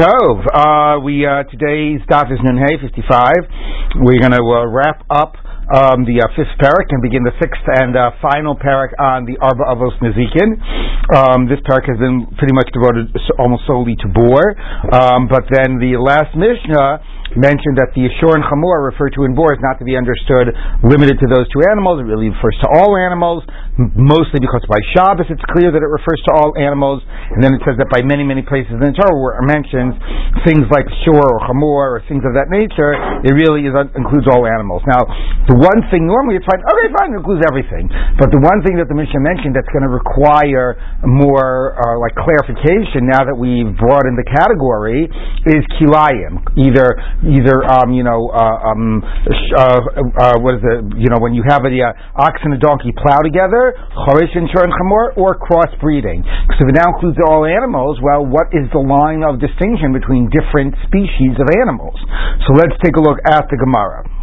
Tov. Uh, we uh, today's daf is Nun 55. We're going to uh, wrap up um, the uh, fifth parak and begin the sixth and uh, final parak on the Arba Avos Nezikin. Um, this parak has been pretty much devoted almost solely to bor, um, but then the last Mishnah mentioned that the Ashur and Chamor referred to in bor is not to be understood limited to those two animals. It really refers to all animals, mostly because by Shabbos it's clear that it refers to all animals, and then it says that by many, many places in the Torah where it mentions things like Ashur or Chamor or things of that nature, it really is, includes all animals. Now, the one thing normally it's fine, okay, fine, it includes everything, but the one thing that the Mishnah mentioned that's going to require more uh, like clarification now that we've brought in the category is kilayim, either either um, you know uh, um, uh, uh, what is it? You know when you have a uh, ox and a donkey plow together, chorish and shur and chamor, or crossbreeding. So if it now includes all animals, well, what is the line of distinction between different species of animals? So let's take a look at the Gemara.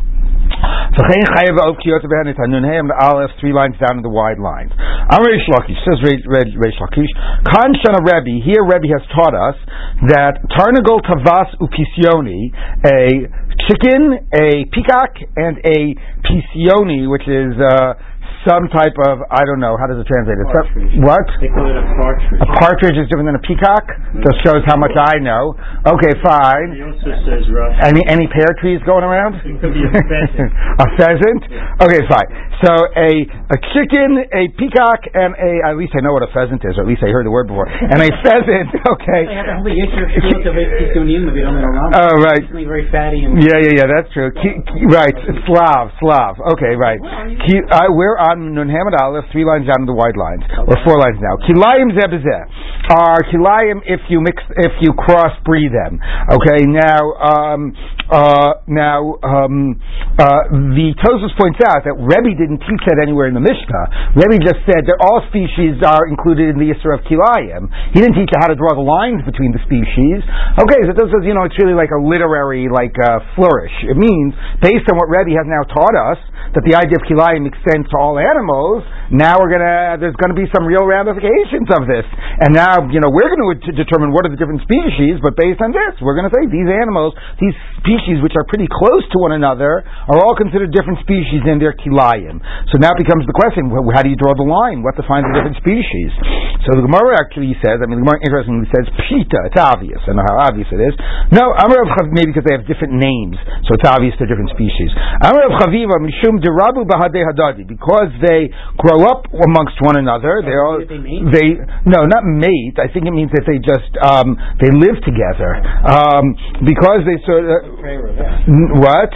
V'chein chayev of kiyot et hanunhem aleph three lines down in the wide lines. Am Reish Lakish says Reish Lakish. Kan shana Rebbe here Rebbe has taught us that tarnagol tavas upisioni a chicken, a peacock, and a pisioni, which is uh, some type of I don't know how does it translate? It's partridge. what? They call it a partridge. A partridge is different than a peacock. Just shows how much I know. Okay, fine. He also says Rush. Any any pear trees going around? It could be a pheasant. a pheasant? Okay, fine. So a a chicken, a peacock, and a at least I know what a pheasant is, or at least I heard the word before. And a pheasant. Okay. Oh right. very fatty and Yeah, yeah, yeah. That's true. Ki, ki, right, Slav, Slav. Okay, right. Ki, uh, we're on Nun Hamad Aleph, three lines down in the wide lines, or four lines now. Kilayim zebezeh are kilayim if you mix, if you cross breed them. Okay, now, um, uh, now, um, uh, the Tosfos points out that Rebbe didn't teach that anywhere in the Mishnah. Rebbe just said that all species are included in the Yisra of kilayim. He didn't teach you how to draw the lines between the species. Okay, so this is, you know, it's really like a literary, like, uh, flourish. It means, based on what Rebbe has now taught us, that the idea of kilayim extends to all animals, now we're gonna, there's gonna be some real ramifications of this. And now, you know, we're gonna determine what are the different species, but based on this, we're gonna say these animals, these species which are pretty close to one another, are all considered different species in their kilayim. So now it becomes the question, well, how do you draw the line? What defines a different species? So the Gemara actually says, I mean, the Gemara interestingly says, pita, it's obvious. I know how obvious it is. No, Amar of Chav, maybe because they have different names, so it's obvious they're different species. Amar of Chaviva, Mishum derabu bahade hadadi, because they grow up amongst one another, they all, they they, no, not mate, I think it means that they just, um, they live together. Um, because they sort of, N- what?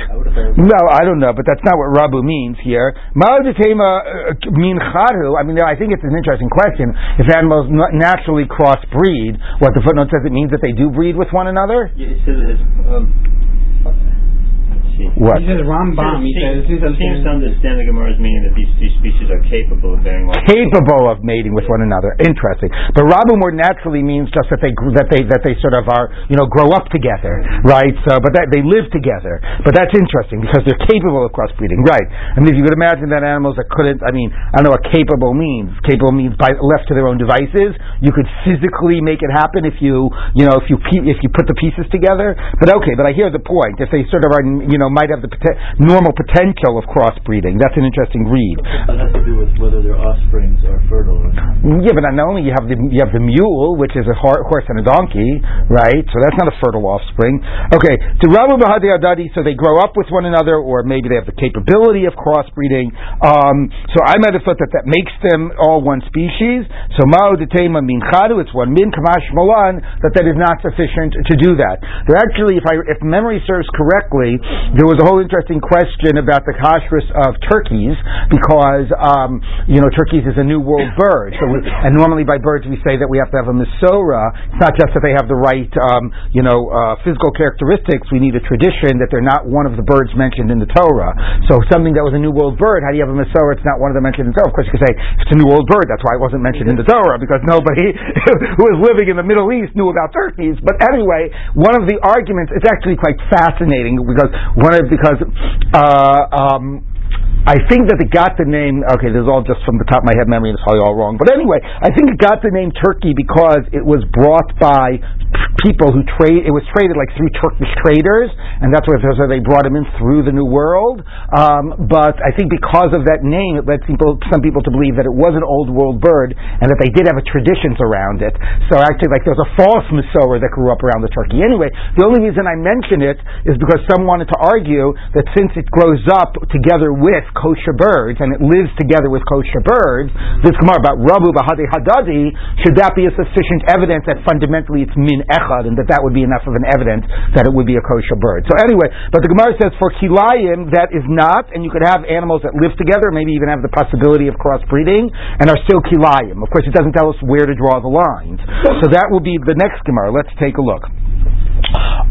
No, I don't know, but that's not what Rabu means here. Ma'odetema mean chadu. I mean, I think it's an interesting question. If animals naturally crossbreed, what the footnote says it means that they do breed with one another. Yeah, it says um. What? He says Rambam. He says Seems, this seems to understand the Gemara's meaning that these two species are capable of bearing all. Capable of mating with one another. Interesting. But Rabu more naturally means just that they that they that they sort of are you know grow up together, right? So, but that they live together. But that's interesting because they're capable of crossbreeding, right? I mean, if you could imagine that animals that couldn't, I mean, I don't know what capable means. Capable means by left to their own devices. You could physically make it happen if you you know if you if you put the pieces together. But okay, but I hear the point. If they sort of are you know might have the poten- normal potential of crossbreeding, that's an interesting read. It has to do with whether their offsprings are fertile or not. Yeah, but not only you have the you have the mule, which is a hor- horse and a donkey, right? So that's not a fertile offspring. Okay, to Rabu Bahadi Adadi, so they grow up with one another, or maybe they have the capability of crossbreeding. Um, so I might have thought that that makes them all one species. So Mao Detema Min Chadu, it's one Min Kamash Molan, that that is not sufficient to do that. There actually, if I if memory serves correctly, there was a whole interesting question about the kashrus of turkeys because um, you know turkeys is a new world bird. So we, and normally by birds we say that we have to have a misora. It's not just that they have the right um, you know uh, physical characteristics. We need a tradition that they're not one of the birds mentioned in the Torah. So something that was a new world bird, how do you have a misora? It's not one of them mentioned in the Torah. Of course, you could say it's a new world bird. That's why it wasn't mentioned in the Torah because nobody who was living in the Middle East knew about turkeys. But anyway, one of the arguments it's actually quite fascinating because one of because uh, um, I think that it got the name. Okay, this is all just from the top of my head memory, and it's probably all wrong. But anyway, I think it got the name Turkey because it was brought by people who trade. It was traded like through Turkish traders, and that's why they brought him in through the New World. Um, but I think because of that name, it led people, some people to believe that it was an old world bird, and that they did have a traditions around it. So actually, like there was a false Masorah that grew up around the turkey. Anyway, the only reason I mention it is because some wanted to argue that since it grows up together with kosher birds and it lives together with kosher birds, this Gemara about Rabu Bahadi Hadadi, should that be a sufficient evidence that fundamentally it's min echad and that that would be enough of an evidence that it would be a kosher bird? So anyway, but the Gemara says for kilayim that is not, and you could have animals that live together, maybe even have the possibility of crossbreeding, and are still kilayim. Of course, it doesn't tell us where to draw the lines. So that will be the next Gemara. Let's take a look.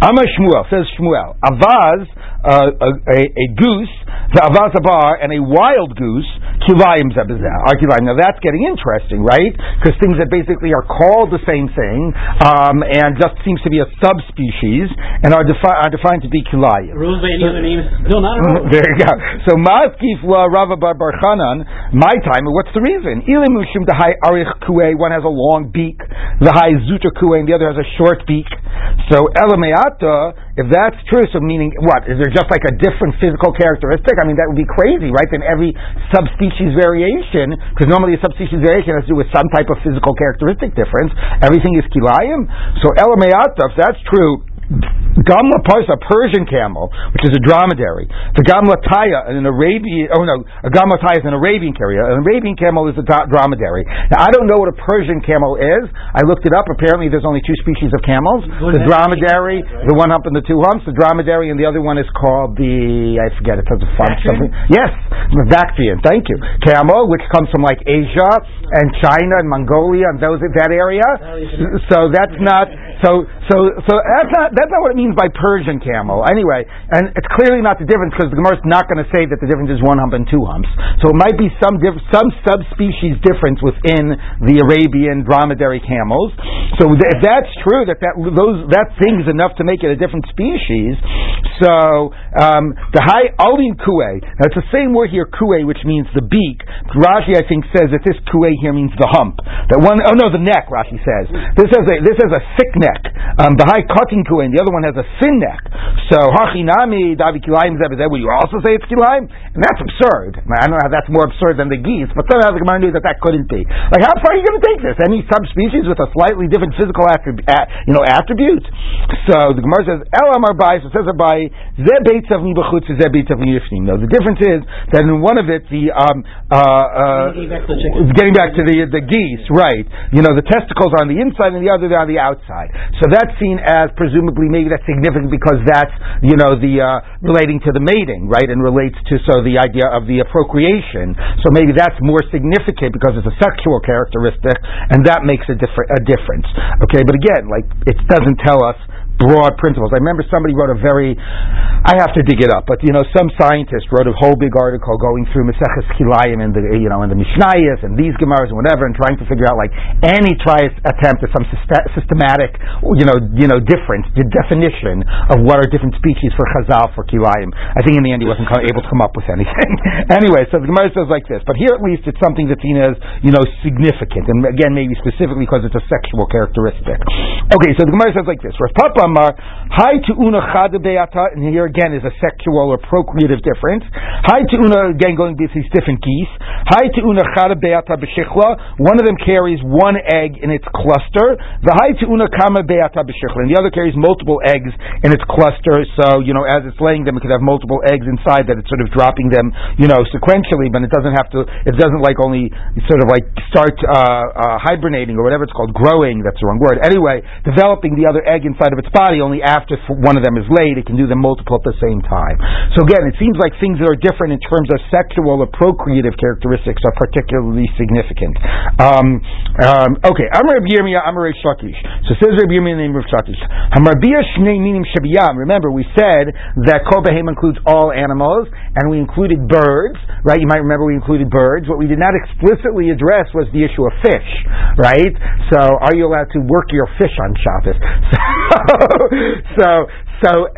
Amar Shmuel says Shmuel, Avaz, uh, a, a, a, goose, the Avaz Abar, and a wild goose, Kilayim are Kilayim. Now that's getting interesting, right? Because things that basically are called the same thing, um, and just seems to be a subspecies, and are, defi- are defined to be Kilayim. Rules by any other name, still not there you go. So Maskif La Rava Bar Barchanan, my time, what's the reason? Ilimushim the high Arich Kue, one has a long beak, the high Zuta Kue, and the other has a short beak. So Elameata, if that's true, so meaning what? Is there just like a different physical characteristic? I mean, that would be crazy, right? Then every subspecies variation, because normally a subspecies variation has to do with some type of physical characteristic difference. Everything is kilayim. So Elameata, if that's true, Gamla Parsa, a Persian camel, which is a dromedary. The Gamla Taya, an Arabian, oh no, a Gamla Taya is an Arabian carrier. An Arabian camel is a dromedary. Now, I don't know what a Persian camel is. I looked it up. Apparently, there's only two species of camels. The dromedary, the one hump and the two humps, the dromedary, and the other one is called the, I forget, it has a fun something. Yes, the Bactrian, thank you. Camel, which comes from like Asia and China and Mongolia and those, that area. So that's not, so, so, so that's not, that's not what it means by Persian camel. Anyway, and it's clearly not the difference because the Gemara is not going to say that the difference is one hump and two humps. So it might be some diff- some subspecies difference within the Arabian dromedary camels. So th- if that's true, that that those that thing is enough to make it a different species. So um, the high alin kue. That's the same word here, kue, which means the beak. Rashi, I think, says that this kue here means the hump. That one, oh no, the neck. Rashi says this has a this has a thick neck. Um, the high cutting and the other one has a thin neck. So hachinami davi kilayim zebezeh. Will you also say it's kilayim? And that's absurd. I don't know how that's more absurd than the geese, but somehow the Gemara knew that that couldn't be. Like how far are you going to take this? Any subspecies with a slightly different physical attribute, you know, attributes. So the Gemara says elam arbai. So it says arbai zeh beitzav nibachutz zeh beitzav nifnim. No, the difference is that in one of it the um, uh, uh, getting back to the the geese, right? You know, the testicles are on the inside and the other they're on the outside. So that's seen as presumably maybe that's significant because that's you know the uh, relating to the mating, right, and relates to so the idea of the procreation. So maybe that's more significant because it's a sexual characteristic, and that makes a, differ- a difference. Okay, but again, like it doesn't tell us broad principles. I remember somebody wrote a very, I have to dig it up, but you know, some scientist wrote a whole big article going through Maseches Kilayim and the, you know, and the Mishnayos and these Gemaras and whatever, and trying to figure out like any try attempt at some systematic, you know, you know, difference, the definition of what are different species for Chazal for Kilayim. I think in the end he wasn't able to come up with anything. anyway, so the Gemara says like this, but here at least it's something that's seen as, you know, significant, and again maybe specifically because it's a sexual characteristic. Okay, so the Gemara says like this: Rav Papa Amar, Hi to Una Chadabeata, and here again is a sexual or procreative difference. Hi to Una, again going these different geese. Hi to Una Chadabeata Beshichla, one of them carries one egg in its cluster. The Hi to Una Kama Beata Beshichla, and the other carries multiple eggs in its cluster, so, you know, as it's laying them, it could have multiple eggs inside that it's sort of dropping them, you know, sequentially, but it doesn't have to, it doesn't like only sort of like start uh, uh, hibernating or whatever it's called, growing, that's the wrong word. Anyway, developing the other egg inside of its body only after one of them is laid. It can do them multiple at the same time. So again, it seems like things that are different in terms of sexual or procreative characteristics are particularly significant. Um, um, okay, Amar Yirmiyah, Amar Shakish. So says Rabbi Yirmiyah, name of Shakish. Remember, we said that Kol includes all animals, and we included birds, right? You might remember we included birds. What we did not explicitly address was the issue of fish, right? So, are you allowed to work your fish on Shabbos? So, so so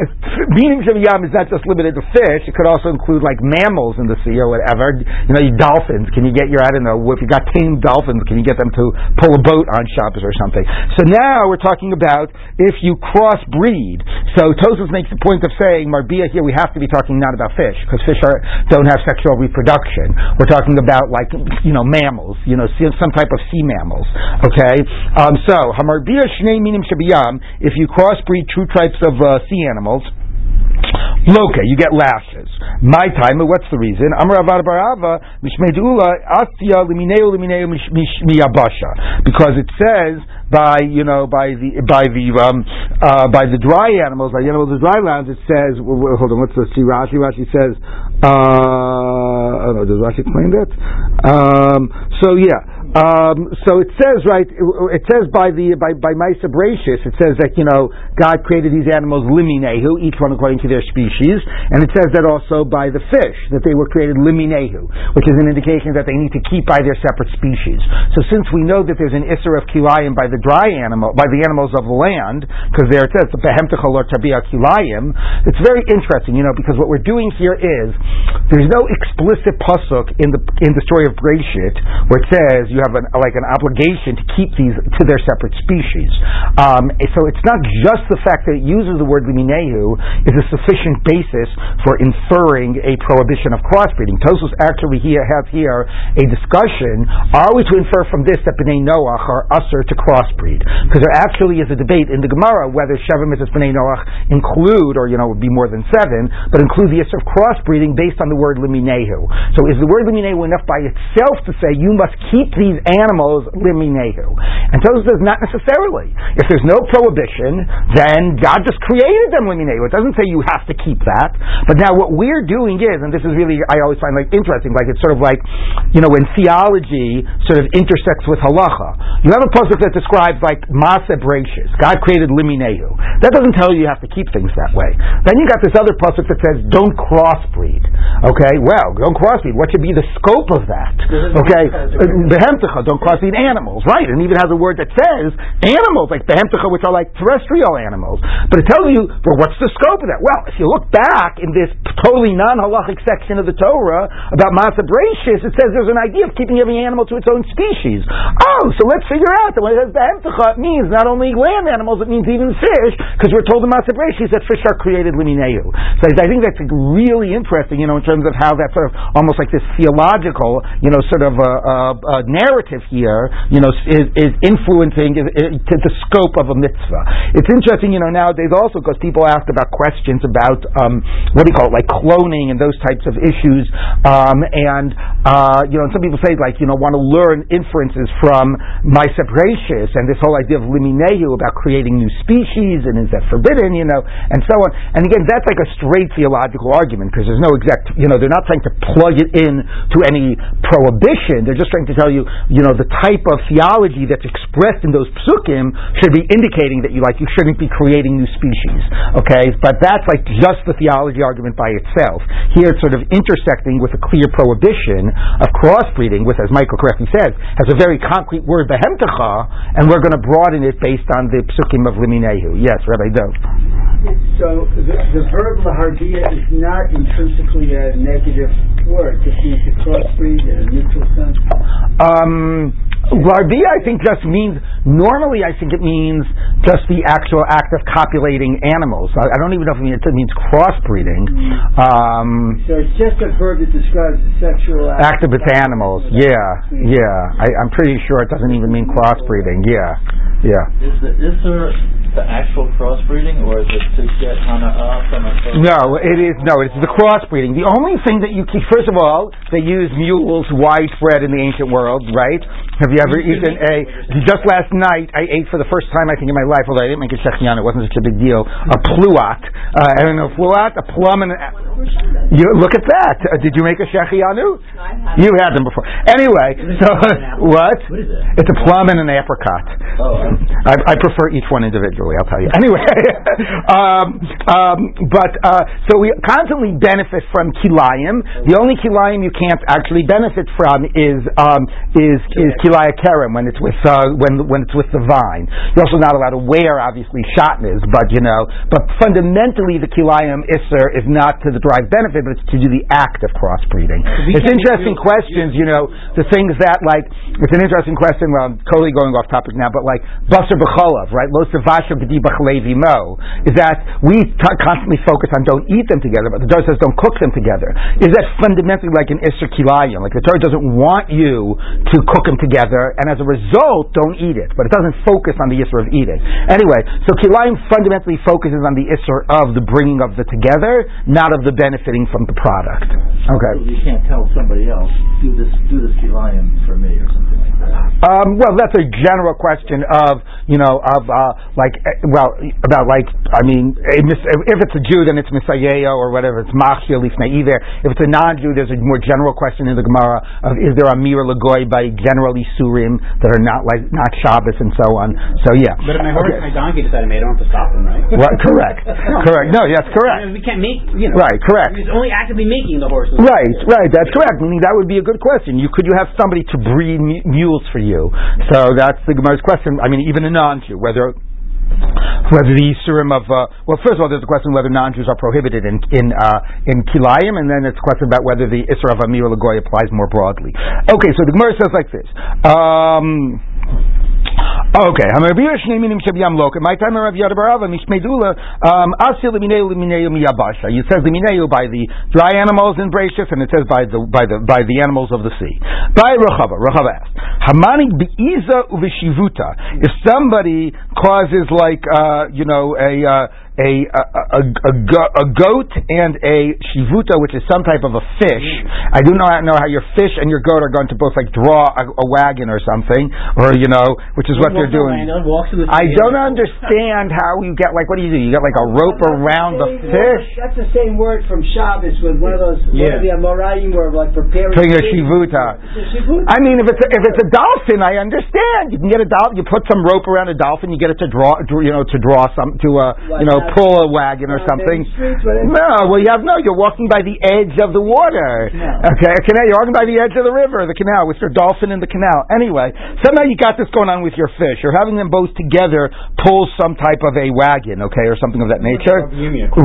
meaning Shaviyam is not just limited to fish; it could also include like mammals in the sea or whatever. You know, dolphins. Can you get your I don't know if you got tame dolphins? Can you get them to pull a boat on Shabbos or something? So now we're talking about if you cross breed. So Tosfos makes the point of saying Marbia here we have to be talking not about fish because fish are, don't have sexual reproduction. We're talking about like you know mammals, you know some type of sea mammals. Okay, um, so Hamarbia Shnei Minim Shabiyam. If you crossbreed two types of uh, sea animals. Loka, you get lashes. My time, what's the reason? Because it says by you know by the by the um, uh, by the dry animals, by the animals of the dry lands, it says hold on, let's see Rashi. Rashi says uh, oh no, does Rashi explain that? Um, so yeah. Um, so it says right. It, says by the by by Maisa Brachus, it says that you know God created these animals liminehu, each one according to their species, and it says that also by the fish that they were created liminehu, which is an indication that they need to keep by their separate species. So since we know that there's an isser of kilayim by the dry animal by the animals of the land, because there it says the behemtechalor tabia kilayim, it's very interesting, you know, because what we're doing here is there's no explicit pasuk in the in the story of Breshit where it says you have an, like an obligation to keep these to their separate species. Um, so it's not just the fact that it uses the word liminehu is a sufficient basis for inferring a prohibition of crossbreeding. Tosfos actually here has here a discussion: Are we to infer from this that bnei Noach are usher to crossbreed? Because there actually is a debate in the Gemara whether Sheva mitzvahs bnei Noach include, or you know, would be more than seven, but include the issue of crossbreeding based on the word liminehu. So is the word liminehu enough by itself to say you must keep these these animals liminehu. And Tosfos says not necessarily. If there's no prohibition, then God just created them liminehu. It doesn't say you have to keep that. But now what we're doing is, and this is really I always find like interesting, like it's sort of like you know when theology sort of intersects with halacha. You have a pasuk that describes like masa brachis. God created liminehu. That doesn't tell you you have to keep things that way. Then you got this other pasuk that says don't crossbreed. Okay, well, don't crossbreed. What should be the scope of that? Okay, behemtecha, don't cross eat animals, right? And even has a word that says animals, like behemtecha, which are like terrestrial animals. But it tells you, well, what's the scope of that? Well, if you look back in this totally non-halachic section of the Torah about Masa it says there's an idea of keeping every animal to its own species. Oh, so let's figure out that when it says behemtecha, it means not only land animals, it means even fish, because we're told in Masa that fish are created limineu. So I think that's really interesting, you know, in terms of how that sort of almost like this theological, you know, sort of a, a, a narrative narrative here, you know, is, is influencing is, is, to the scope of a mitzvah. It's interesting, you know, nowadays also because people ask about questions about um, what do you call it, like cloning and those types of issues, um, and uh, you know, some people say like you know want to learn inferences from my separatius and this whole idea of liminehu about creating new species and is that forbidden, you know, and so on. And again, that's like a straight theological argument because there's no exact, you know, they're not trying to plug it in to any prohibition. They're just trying to tell you you know, the type of theology that's expressed in those psukim should be indicating that you like you shouldn't be creating new species. Okay, but that's like just the theology argument by itself. Here it's sort of intersecting with a clear prohibition of crossbreeding, which, as Michael correctly says, has a very concrete word behemtecha, and we're going to broaden it based on the psukim of liminehu. Yes, Rabbi Dov. So the, the verb lahargia is not intrinsically a negative word. It means to crossbreed Um, Larbia, I think, just means, normally I think it means just the actual act of copulating animals. I, I don't even know if it means, it means crossbreeding. Mm-hmm. Um, so it's just a verb that describes the sexual act, act of its animals. Yeah, yeah. I, am pretty sure it doesn't even mean crossbreeding. Yeah, yeah. Is, the, is there the actual crossbreeding, or is it to get hana'a from a? No, it is no. It's the crossbreeding. The only thing that you keep, first of all, they use mules widespread in the ancient world, right? Have you ever eaten a? Just last night, I ate for the first time I think in my life, although I didn't make a shechian, it wasn't such a big deal. A pluot. Uh, I don't know, pluat, a plum and. A, You look at that. Uh, did you make a shechianu? You had them before. Anyway, so what? What is? It's a plum and an apricot. Oh, I, I prefer each one individually. I'll tell you. Anyway, um, um, but uh, so we constantly benefit from kilayim. The only kilayim you can't actually benefit from is um, is is kilaya kerem when it's with uh, when when it's with the vine. You're also not allowed to wear obviously shatnez, but you know, but fundamentally the kilayim isser is not to the drive benefit, but it's to do the act of crossbreeding. It's interesting questions, you know, the things that like it's an interesting question. Well, I'm totally going off topic now, but like basar b'cholav, right? Lo sevasha b'di b'chalevi mo is that we t- constantly focus on don't eat them together, but the Torah says don't cook them together. Is that fundamentally like an isser kilayim? Like the Torah doesn't want you to cook them together, and as a result, don't eat it. But it doesn't focus on the isser of eating. Anyway, so kilayim fundamentally focuses on the isser of the bringing of the together, not of the benefiting from the product. Okay. You can't tell somebody else, do this, do this kilayim for me or something like that. Um, well, that's a general question of you know of uh, like well about like I mean if it's a Jew then it's Misayeo or whatever it's Machshir Lifnei either. If it's a non-Jew, there's a more general question in the Gemara of is there a Mir Lagoy by general Isurim that are not like not Shabbos and so on. So yeah. But if my horse, Okay. my donkey decided to mate, I don't have to stop him, right? Well, correct, correct. No, yes, I correct. mean, we can't make, you know. Right, correct. He's only actively making the horse. Right, right. That's correct. Meaning that would be a good question. You could you have somebody to breed mules for you? So that's the Gemara's question. I mean, even a non-Jew, whether whether the Yisurim of uh, well, first of all, there's a question whether non-Jews are prohibited in in uh, in Kilayim, and then it's a question about whether the Isra of Amir Lagoy applies more broadly. Okay, so the Gemara says like this. Um, Okay. My time Rav Yad Barava Mishmedula um Asil Miyabasha. It says Limineu by the dry animals in Bracious, and it says by the by the by the animals of the sea. By Rachava, Rachava asked, Hamani Beiza Uvishivuta. If somebody causes like uh you know a uh, a, a, a, a, go- a goat and a shivuta, which is some type of a fish. I do not know how your fish and your goat are going to both like draw a, a wagon or something, or you know, which is what they're doing. I don't understand how you get like what do you do? You got like a rope around the fish. That's the same word from Shabbos with one of those, one Yeah. of the Amoraim were like preparing. Doing a shivuta. It's a shivuta. I mean, if it's a, if it's a dolphin, I understand. You can get a dolphin. You put some rope around a dolphin. You get it to draw, you know, to draw some to uh, you know, pull a wagon or something. Main Street, whatever. No, well, you have no. You're walking by the edge of the water. Okay, a canal. You're walking by the edge of the river, the canal, with your dolphin in the canal. Anyway, somehow you got this going on with your fish. You're having them both together pull some type of a wagon, okay, or something of that nature.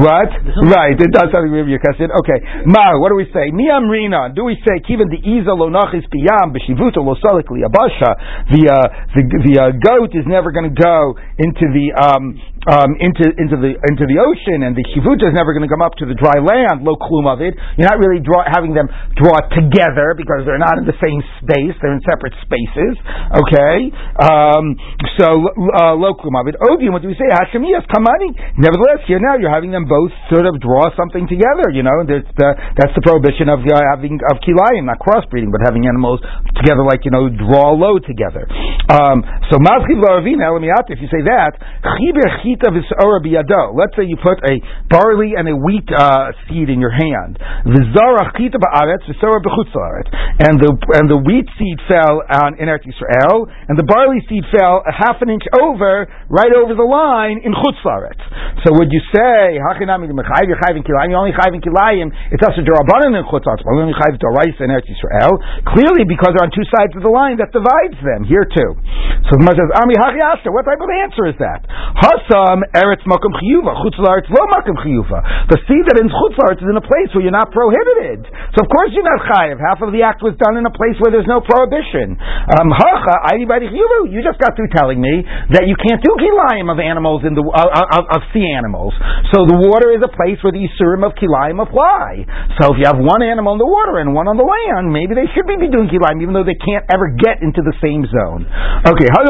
What? Right. It does something with your question. Okay. Ma, what do we say? Mi amrina. Do we say kiven the iza lo nachis biyam b'shivuta lo solikli abasha? The uh, the the uh, goat is never going to go into the um um into into the into the ocean, and the shivuta is never going to come up to the dry land. Lo klum of it. You're not really draw, having them draw together because they're not in the same space. They're in separate spaces. Okay. Um. So uh, lo klum of it. What do we say? Hashemiyas kamani. Nevertheless, here now you're having them both sort of draw something together. You know, there's the, that's the prohibition of uh, having of kilayim, not crossbreeding, but having animals together, like you know, draw load together. Um, so mazchiv laravina elamiat. If you say that, chiber chita v'sora biyado. Let's say you put a barley and a wheat uh, seed in your hand. Chita ba'aretz. And the and the wheat seed fell on in Eretz Yisrael, and the barley seed fell a half an inch over, right over the line in chutzlaretz. So would you say hachinami mechayiv you're chayvin kilayim? You're only chayvin kilayim. It's also derabanan in chutzlaretz, but only chayv doraisa in Eretz Yisrael. Clearly, because they're on two sides of the line that divides them. Here too. So the Gemara says, Ami What type of answer is that? Hasam eretz makom chiyuva, chutzlaretz lo makom chiyuva. The seed that in chutzlaretz is in a place where you're not prohibited. So of course you're not chayiv. Half of the act was done in a place where there's no prohibition. Um, hacha, chiyuva. You just got through telling me that you can't do kilayim of animals in the uh, of, of sea animals. So the water is a place where the isurim of kilayim apply. So if you have one animal in the water and one on the land, maybe they should be doing kilayim, even though they can't ever get into the same zone. Okay, that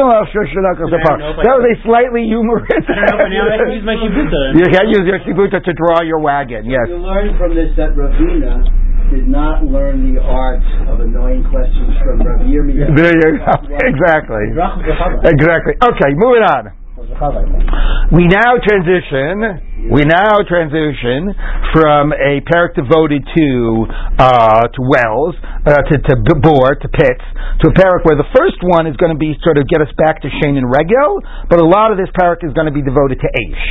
was a slightly humorous. I don't know, but now I can use my shibuta. You can't use your shibuta to draw your wagon. Yes. You learn from this that Ravina did not learn the art of annoying questions from Rav Yirmiyah. There you go. Exactly. Exactly. Okay, moving on. We now transition we now transition from a parak devoted to uh, to wells, uh, to, to bor, to pits, to a parak where the first one is going to be sort of get us back to Shane and Regel, but a lot of this parak is going to be devoted to Aish.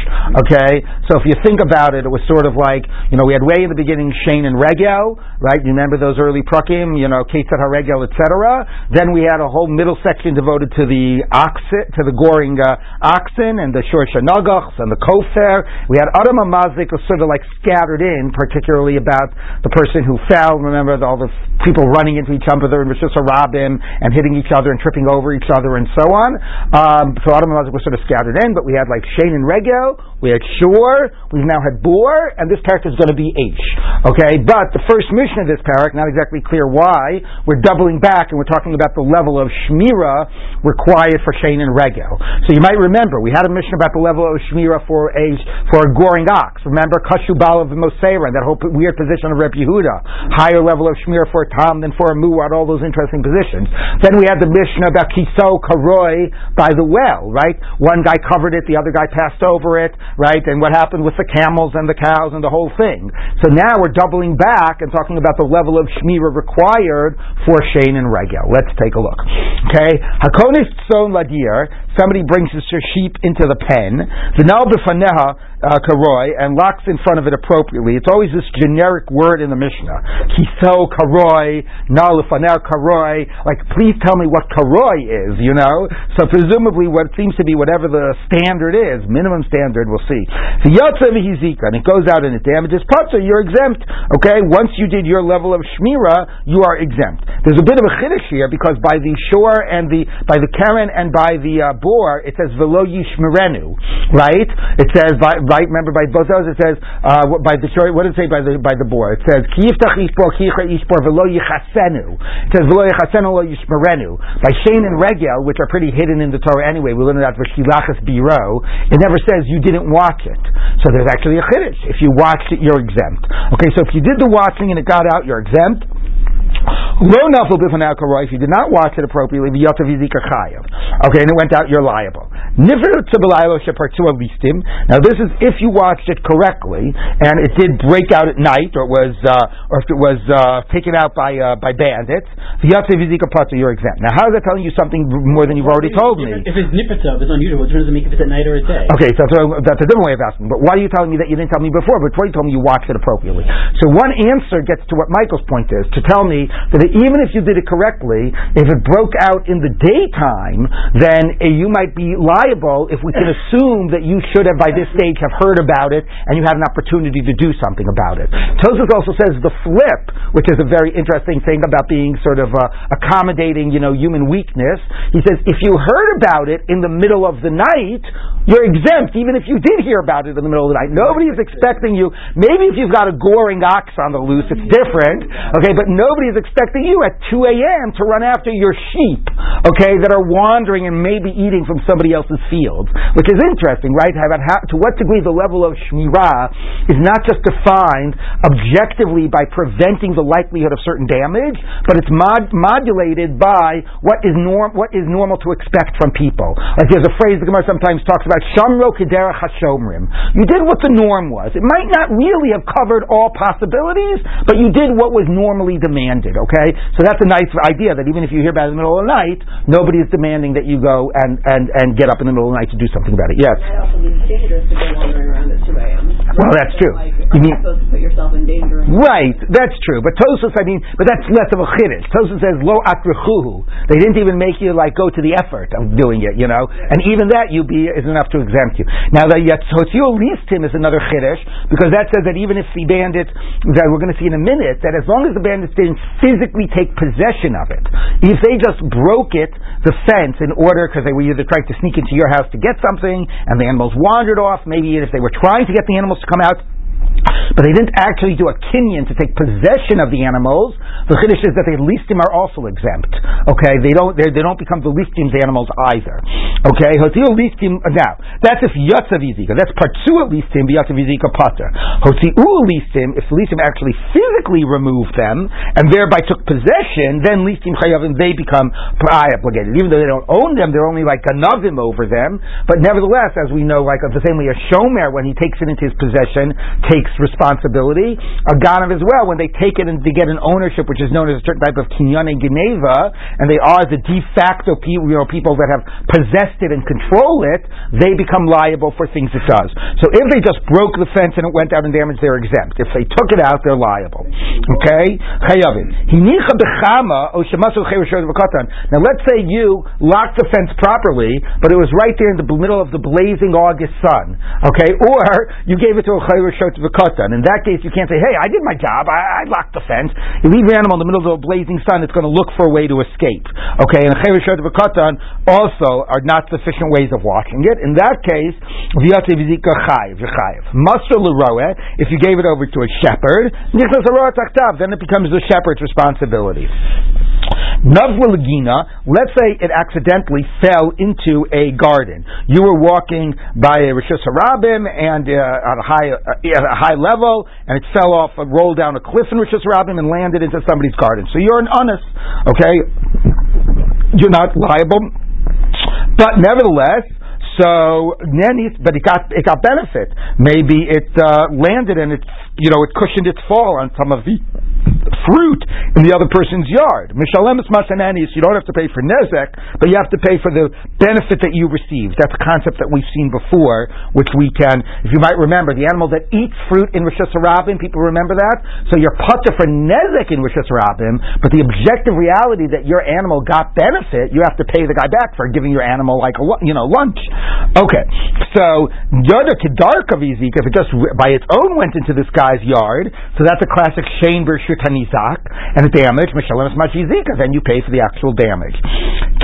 Okay, so if you think about it, it was sort of like you know we had way in the beginning Shane and Regel, right? You remember those early prakim, you know Ketzat HaRegel, etc. Then we had a whole middle section devoted to the oxen, to the goring uh, oxen and the Shor Nagachs and the Kofer. We had Adam Mazik was sort of like scattered in, particularly about the person who fell. Remember all the people running into each other and Rishus Harabim and hitting each other and tripping over each other and so on. Um, so Adam Mazik was sort of scattered in, but we had like Shane and Regel, we had Shur, we've now had Bor, and this parak is going to be H. Okay, but the first Mishnah of this parak, not exactly clear why, we're doubling back and we're talking about the level of Shmira required for Shane and Regel. So you might remember, we had a Mishnah about the level of Shmira for a, for a goring ox. Remember Kashubal of Moseira, that whole weird position of Reb Yehuda. Higher level of Shmir for a Tom than for a Muad, all those interesting positions. Then we had the Mishnah about Kiso Karoi by the well, right? One guy covered it, the other guy passed over it, right? And what happened with the camels and the cows and the whole thing. So now we're doubling back and talking about the level of Shmira required for Shane and Regel. Let's take a look. Okay? Hakonish Tzon Ladir, somebody brings his sheep into the pen. The Nal Befaneha, uh, karoi and locks in front of it appropriately. It's always this generic word in the Mishnah. Kiso karoi, nalifaner karoi. Like, please tell me what karoi is, you know? So presumably what seems to be whatever the standard is, minimum standard, we'll see. And it goes out and it damages putzer, you're exempt. Okay? Once you did your level of shmira, you are exempt. There's a bit of a chiddush here because by the shore and the, by the karen and by the uh, bor, it says velo yishmerenu, right? It says by, right? Remember by both those it says uh, by the shore, What does it say by the by the bor? It says kiyiftach ishbor kicha ishbor velo yichasenu. It says velo yichasenu lo yishmerenu. By Shane and Regel, which are pretty hidden in the Torah anyway, we learn that v'shilachas biro. It never says you didn't watch it. So there's actually a chiddush. If you watched it, you're exempt. Okay, so if you did the watching and it got out, you're exempt. Lo nafel if you did not watch it appropriately, v'yotav yizika chayav. Okay, and it went out, you're liable. Nifer tzabelaylo shepartu listim. Now this is if you watched it correctly, and it did break out at night, or it was, uh, or if it was uh, taken out by uh, by bandits, v'yotav yizika patu, you're exempt. Now how is that telling you something more than you've already told me? If it's nifetov, it's unusual. What difference does it make if it's at night or at day? Okay, so that's, that's a different way of asking. But why are you telling me that you didn't tell me before? Before you told me you watched it appropriately. So one answer gets to what Michael's point is to tell me that even if you did it correctly, if it broke out in the daytime, then uh, you might be liable if we can assume that you should have by this stage have heard about it and you had an opportunity to do something about it. Tosfos also says the flip, which is a very interesting thing about being sort of uh, accommodating, you know, human weakness. He says if you heard about it in the middle of the night, you're exempt, even if you did hear about it in the middle of the night. Nobody is expecting you. Maybe if you've got a goring ox on the loose, it's different. Okay, but nobody is expecting you at 2 a.m. to run after your sheep, okay, that are wandering and maybe eating from somebody else's fields, which is interesting, right? About how, to what degree the level of shmirah is not just defined objectively by preventing the likelihood of certain damage, but it's mod- modulated by what is norm what is normal to expect from people. Like there's a phrase the Gemara sometimes talks about shamro kedera hashomrim. You did what the norm was. It might not really have covered all possibilities, but you did what was normally demanded. Okay, so that's a nice idea that even if you hear about it in the middle of the night, nobody is demanding that you go and, and, and get up in the middle of the night to do something about it. Yes. It also be to go wandering around at 2 a.m. Well, that's true. Like, you mean, supposed to put yourself in danger. Right, that's true. But Tosfos, I mean, but that's less of a chiddush. Tosfos says lo atrichuhu. They didn't even make you like go to the effort of doing it, you know. And even that you be is enough to exempt you. Now the yatzotio listim is another chiddush because that says that even if the bandit that we're going to see in a minute that as long as the bandits didn't physically take possession of it, if they just broke it, the fence in order because they were either trying to sneak into your house to get something and the animals wandered off, maybe if they were trying to get the animals to come out but they didn't actually do a kinyan to take possession of the animals. The chiddush is that the listim are also exempt. Okay, they don't they don't become the listim's animals either. Okay, hotil listim now that's if yatzav yizika. That's parsua listim yatzav yizika pater. Hotzi'u listim, if the listim actually physically removed them and thereby took possession, then listim chayavim, they become obligated. Even though they don't own them, they're only like ganavim over them. But nevertheless, as we know, like the same way a shomer, when he takes it into his possession, takes responsibility. A ganav as well, when they take it and they get an ownership, which is known as a certain type of kinyan geneva, and they are the de facto people, you know, people that have possessed it and control it, they become liable for things it does. So if they just broke the fence and it went out and damaged, they're exempt. If they took it out, they're liable. Okay? Chayavim. Oh, now let's say you locked the fence properly, but it was right there in the middle of the blazing August sun. Okay? Or you gave it to a Chayr In that case, you can't say, hey, I did my job, I, I locked the fence. You leave your animal in the middle of a blazing sun, it's going to look for a way to escape. Okay? And Chayr Shot also are not sufficient ways of watching it. In that case, if you gave it over to a shepherd, then it becomes the shepherd's responsibility. Navla let's say it accidentally fell into a garden. You were walking by a Rishus Harabim and uh, at, a high, uh, a high level, and it fell off and rolled down a cliff in Rishus Harabim and landed into somebody's garden. So you're an honest, okay? You're not liable. But nevertheless, so but it got it got benefit. Maybe it uh, landed and it you know it cushioned its fall on some of the fruit in the other person's yard. Mishalemis masanenis, you don't have to pay for nezek, but you have to pay for the benefit that you received. That's a concept that we've seen before, which we can, if you might remember, the animal that eats fruit in Rishus Harabim, people remember that? So you're putter for nezek in Rishus Harabim, but the objective reality that your animal got benefit, you have to pay the guy back for giving your animal like a, you know, lunch. Okay, so Yoda Kedark of Ezik, if it just by its own went into this guy's yard, so that's a classic Shane Bershut Hanizak, and the damage, Mishalemis Mashizika, then you pay for the actual damage.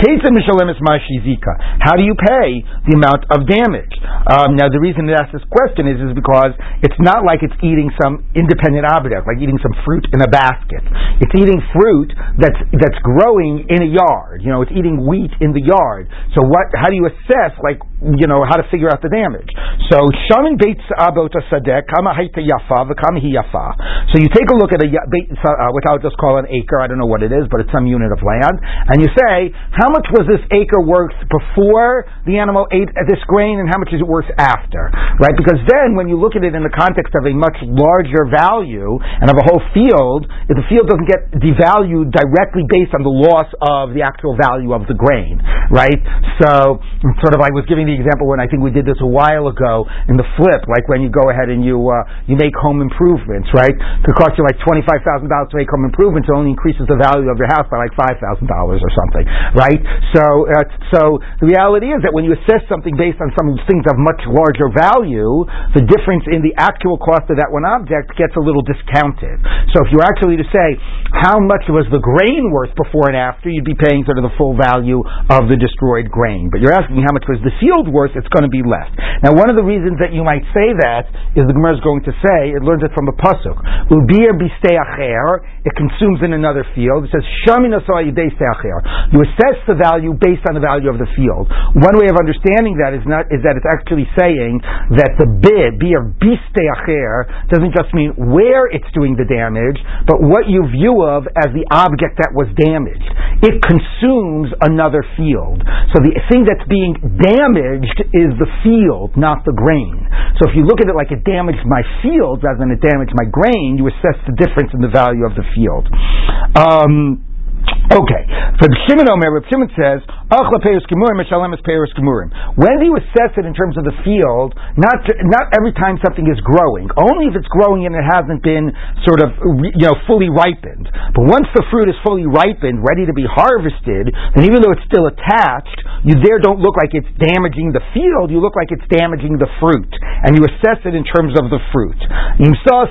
Case of Mishalemis Mashizika, how do you pay the amount of damage? Um, now, the reason it asks this question is, is because it's not like it's eating some independent object, like eating some fruit in a basket. It's eating fruit that's, that's growing in a yard. You know, it's eating wheat in the yard. So what, how do you assess, like, you know, how to figure out the damage? So, Shamin Beitz Abot Sadek, Kama Yafa, Kama Hi Yafa. So you take a look at a, uh, what I would just call an acre. I don't know what it is, but it's some unit of land. And you say, how much was this acre worth before the animal ate this grain, and how much is it worth after? Right? Because then, when you look at it in the context of a much larger value and of a whole field, if the field doesn't get devalued directly based on the loss of the actual value of the grain, right? So, sort of, I was giving the example when I think we did this a while ago in the flip, like when you go ahead and you uh, you make home improvements, right? It could cost you like twenty five thousand dollars to make home improvements. It only increases the value of your house by like five thousand dollars or something, right? So, uh, so the reality is that when you assess something based on some things of much larger value, the difference in the actual cost of that one object gets a little discounted. So, if you were actually to say how much was the grain worth before and after, you'd be paying sort of the full value of the destroyed grain. But you're asking how much was the field worth, it's going to be less. Now, one of the reasons that you might say that is the Gemara is going to say, it learns it from a pasuk. Ubir it consumes in another field. It says, You assess the value based on the value of the field. One way of understanding that is not is that it's actually saying that the bid, beer bisteacher, doesn't just mean where it's doing the damage, but what you view of as the object that was damaged. It consumes another field. So the thing that's being damaged is the field, not the grain. So if you look at it like it damaged my field rather than it damaged my grain, you assess the difference in the value of the field. Um, Okay. For the Shimon Omer, Reb Shimon says, Achla Peirus Gemurim, Mishalem is. When do you assess it in terms of the field? Not, not every time something is growing. Only if it's growing and it hasn't been sort of, you know, fully ripened. But once the fruit is fully ripened, ready to be harvested, then even though it's still attached, you there don't look like it's damaging the field, you look like it's damaging the fruit. And you assess it in terms of the fruit. So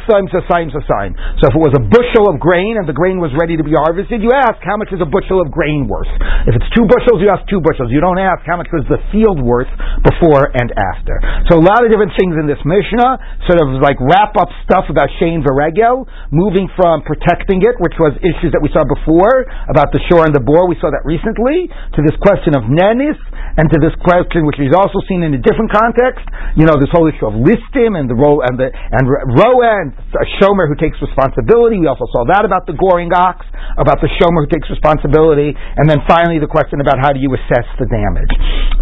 if it was a bushel of grain and the grain was ready to be harvested, you ask, how much is a bushel of grain worth. If it's two bushels, you ask two bushels. You don't ask how much was the field worth before and after. So a lot of different things in this Mishnah, sort of like wrap up stuff about Shane Varegel, moving from protecting it, which was issues that we saw before about the shore and the bor. We saw that recently to this question of nenis and to this question, which is also seen in a different context. You know, this whole issue of listim and the role and the and roa and a shomer who takes responsibility. We also saw that about the goring ox, about the shomer who takes responsibility, and then finally the question about how do you assess the damage.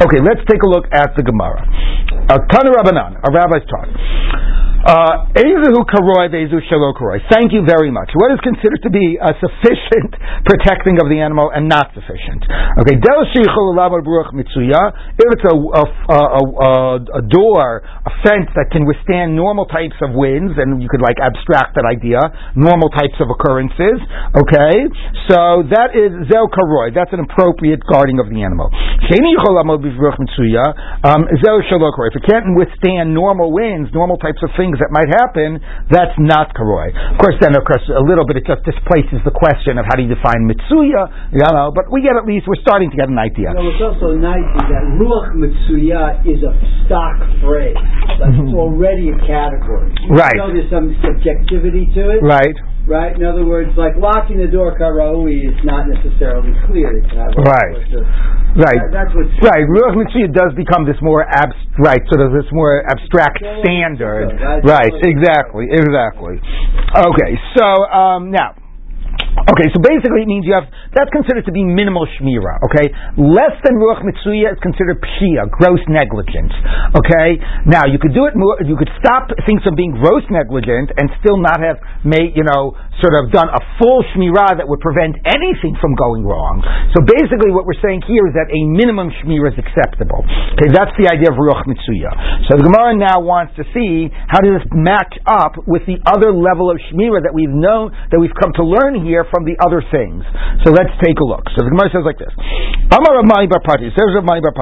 Okay, let's take a look at the Gemara. Uh, Tana Rabbanan, our rabbis taught. Uh, Thank you very much. What is considered to be a sufficient protecting of the animal and not sufficient? Okay, if it's a, a, a, a, door, a fence that can withstand normal types of winds, and you could like abstract that idea, normal types of occurrences. Okay, so that is zel karoi. That's an appropriate guarding of the animal. Um, if it can't withstand normal winds, normal types of things things that might happen, that's not karoi. Of course, then of course a little bit it just displaces the question of how do you define mitsuya, you know. But we get at least we're starting to get an idea. No, it's also nice is that ruach mitsuya is a stock phrase. Like it's mm-hmm. already a category. right. So there's some subjectivity to it. Right. Right. In other words, like locking the door karaui is not necessarily clear. Right. right. That, that's what. Right. Ruach mitsuya does become this more abstract, right? Sort of this more abstract standard. Right, exactly, exactly. Okay, so um, now Okay, so basically it means you have that's considered to be minimal shmira. Okay, less than ruach mitzuya is considered pshia, gross negligence. Okay, now you could do it. More. You could stop things from being gross negligent and still not have made you know sort of done a full shmira that would prevent anything from going wrong. So basically, what we're saying here is that a minimum shmira is acceptable. Okay, that's the idea of ruach mitzuya. So the Gemara now wants to see how does this match up with the other level of shmira that we've known that we've come to learn here here from the other things. So let's take a look. So the Gemara says like this: Amar Ramani Bar Patish. Says Ramani Bar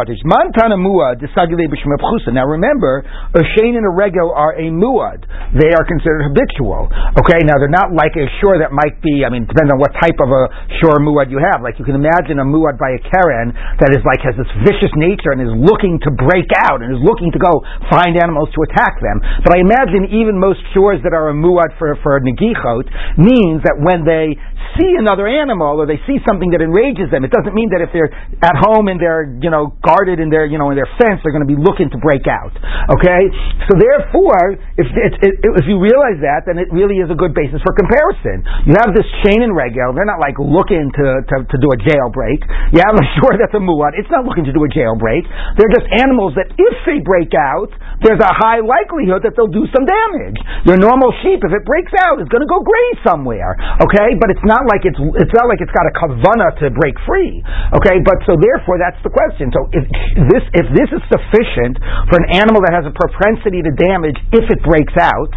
muad desagile b'shmei Now remember, a shein and a rego are a muad. They are considered habitual. Okay. Now they're not like a shore that might be. I mean, depends on what type of a shore muad you have. Like you can imagine a muad by a keren that is like has this vicious nature and is looking to break out and is looking to go find animals to attack them. But I imagine even most shores that are a muad for for negichot means that when they see another animal or they see something that enrages them. It doesn't mean that if they're at home and they're, you know, guarded in their, you know, in their fence, they're going to be looking to break out. Okay? So therefore, if, it, it, if you realize that, then it really is a good basis for comparison. You have this shein and regel, they're not like looking to, to, to do a jailbreak. You have a shore that's a muad, it's not looking to do a jailbreak. They're just animals that if they break out, there's a high likelihood that they'll do some damage. Your normal sheep, if it breaks out, is going to go graze somewhere. Okay? But it's not like it's it's not like it's got a kavana to break free. Okay, but so therefore that's the question. So if this if this is sufficient for an animal that has a propensity to damage if it breaks out,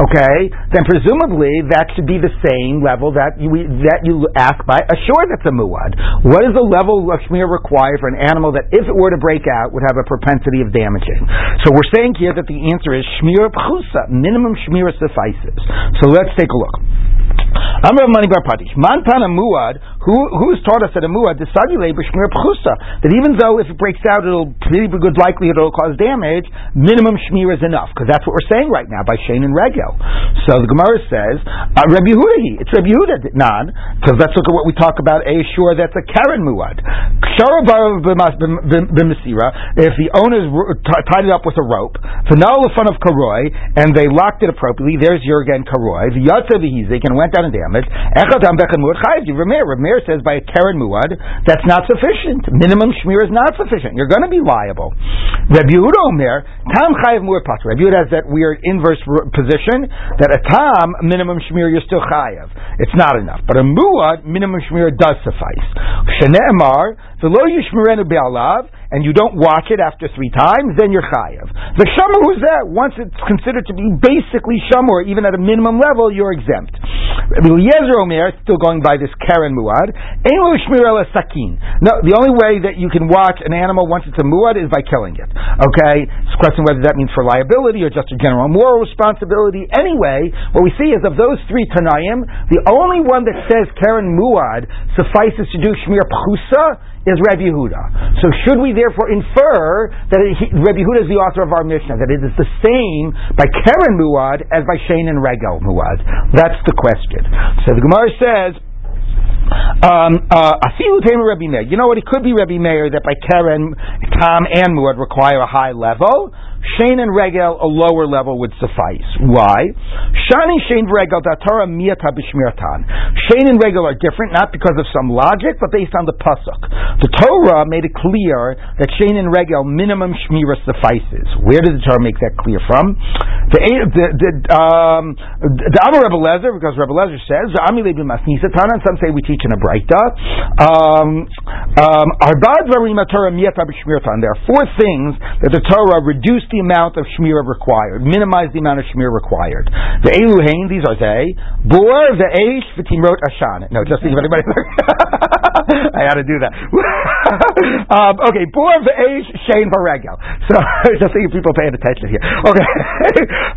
okay, then presumably that should be the same level that you that you ask by a that's a muad. What is the level of shmir required for an animal that if it were to break out would have a propensity of damaging? So we're saying here that the answer is shmir pchusa, minimum shmir suffices. So let's take a look. Amr Mani Bar Patish. Mantana Muad, who who's taught us that a Muad desadule b'shmir pchusa, that even though if it breaks out it'll pretty good likelihood it'll cause damage, minimum shmir is enough, because that's what we're saying right now by Shane and Regel. So the Gemara says, uh, Rabbi Yehuda, it's Rabbi Yehuda, non, because let's look at what we talk about, a shore that's a Karen Muad. If the owners tied it up with a rope, the fun of Karoi, and they locked it appropriately, there's your again Karoi, the Vihizik, and went down and damaged. Echadam Bechan Muad Chayiv. Rameir. Says by a Karen Muad, that's not sufficient. Minimum Shmir is not sufficient. You're going to be liable. Rabbi Yehuda Omer, Tam Chayiv Muad Patra. Rabbi Yehuda has that weird inverse position that a Tam, minimum Shmir, you're still Chayiv. It's not enough. But a Muad, minimum Shmir does suffice. Shne'emar, V'lo Yishmerenu Be'alav, and you don't watch it after three times, then you're chayav. The shamur who's that, once it's considered to be basically shamur, even at a minimum level, you're exempt. Eliezer Omer, still going by this Karen Muad, sakin. No, the only way that you can watch an animal once it's a Muad is by killing it. Okay? It's a question whether that means for liability or just a general moral responsibility. Anyway, what we see is of those three Tanaim, the only one that says Karen Muad suffices to do Shmir Pachusa is Rabbi Yehuda. So should we therefore infer that Rabbi Yehuda is the author of our Mishnah, that it is the same by Karen Muad as by Shane and Regel Muad? That's the question. So the Gemara says, um, uh. You know what? It could be Rabbi Meir that by Karen, Tom, and Muad require a high level. Shane and Regel, a lower level would suffice. Why? Shani Shane Regel Datara Miyata Bishmirtan. Shane and Regel are different, not because of some logic, but based on the pasuk. The Torah made it clear that Shane and Regel minimum Shmira suffices. Where did the Torah make that clear from? The the the um the Amar Rebbe Lezer, because Rebbe Lezer says Ami Lebi Masnisatan, and some say we teach in a Breita. Um, um, Arbad Varima Torah Miyata Bishmirtan. There are four things that the Torah reduced the amount of shmira required, minimize the amount of shmira required. The Eluhain, these are they. Bor, the Eish, V'timrot Ashan. No, just to give anybody. I had to do that. um, okay, Bor, the Eish, Shane, Varegel. So, just so people paying attention here. Okay.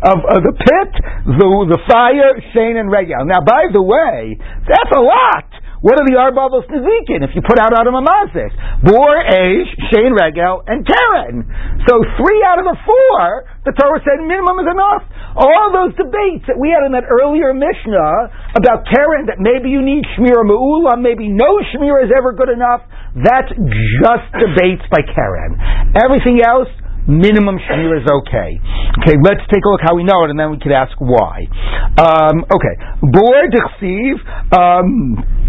of, of the pit, the, the fire, Shane, and Regel. Now, by the way, that's a lot. What are the Arbavos Nezikin if you put out Adam Amazik? Bor, Eish, Shane Regel, and Karen. So three out of the four, the Torah said minimum is enough. All those debates that we had in that earlier Mishnah about Karen, that maybe you need Shmira Ma'ula, maybe no Shmira is ever good enough, that's just debates by Karen. Everything else, minimum shmir is okay. Okay, let's take a look how we know it, and then we could ask why. Um, okay, bor dechsiv um,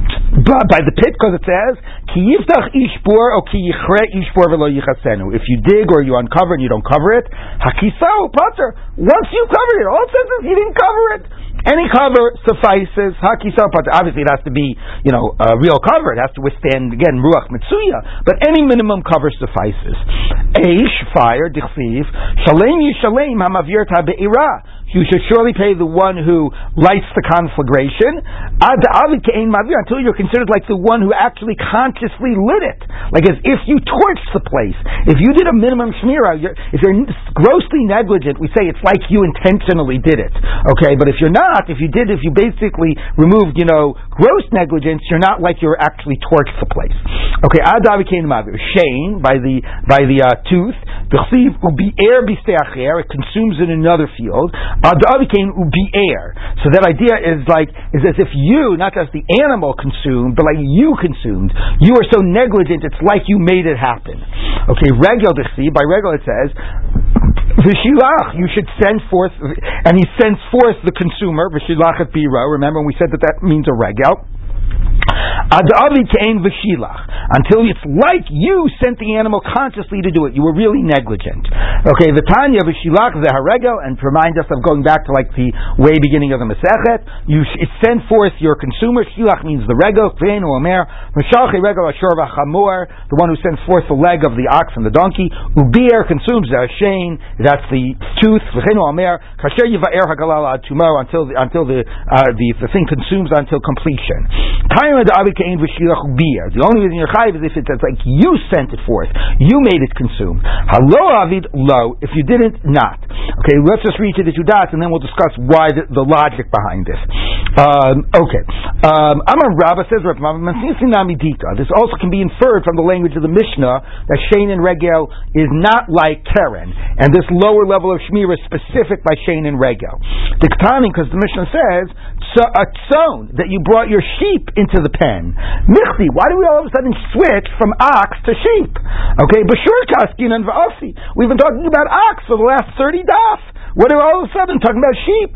by the pit because it says ki yiftach ishbor or ki yichre ishbor velo yichasenu. If you dig or you uncover and you don't cover it, hakisau pater. Once you covered it, all it says is you didn't cover it. Any cover suffices. Hakisau pater. Obviously, it has to be you know a real cover. It has to withstand again ruach mitsuya. But any minimum cover suffices. Eish fire dichsiv shalem yishalem hamavir be'ira. You should surely pay the one who lights the conflagration until you're considered like the one who actually consciously lit it, like as if you torched the place. If you did a minimum shmira, if you're grossly negligent, we say it's like you intentionally did it. Okay, but if you're not, if you did, if you basically removed, you know, gross negligence, you're not like you're actually torched the place. Okay, adavi Shane by the by the uh, tooth. will be air It consumes in another field. Will be air. So that idea is like is as if you, not just the animal consumed, but like you consumed. You are so negligent, it's like you made it happen. Okay, regel by regel it says Vishilach, you should send forth, and he sends forth the consumer, Vishilach at Biro. Remember, we said that that means a regel. Until it's like you sent the animal consciously to do it. You were really negligent. Okay, the Tanya v'shilach zeharegel, and to remind us of going back to like the way beginning of the Masechet, you send forth your consumer. Shilach means the regel, kvein omer, mashalchi regel ashor v'chamor, the one who sends forth the leg of the ox and the donkey. Ubir consumes the ashain, that's the tooth. V'chein omer, kasher yivaer hagalal ad until the, until the, uh, the, the thing consumes until completion. The only reason you're chayiv is if it's like you sent it forth, you made it consume. Hello, avid lo. If you didn't, not. Okay, let's just read to the two dots, and then we'll discuss why the, the logic behind this. Um, okay, um, Amar Rabba says This also can be inferred from the language of the Mishnah that Shane and Regel is not like Karen, and this lower level of Shmir is specific by Shane and Regel. Diktani, because the Mishnah says a tzon that you brought your sheep into the pen. Michti, why do we all of a sudden switch from ox to sheep? Okay, Bashur Kaskin and Va'asi. We've been talking about ox for the last 30 daf. What are all of a sudden talking about sheep?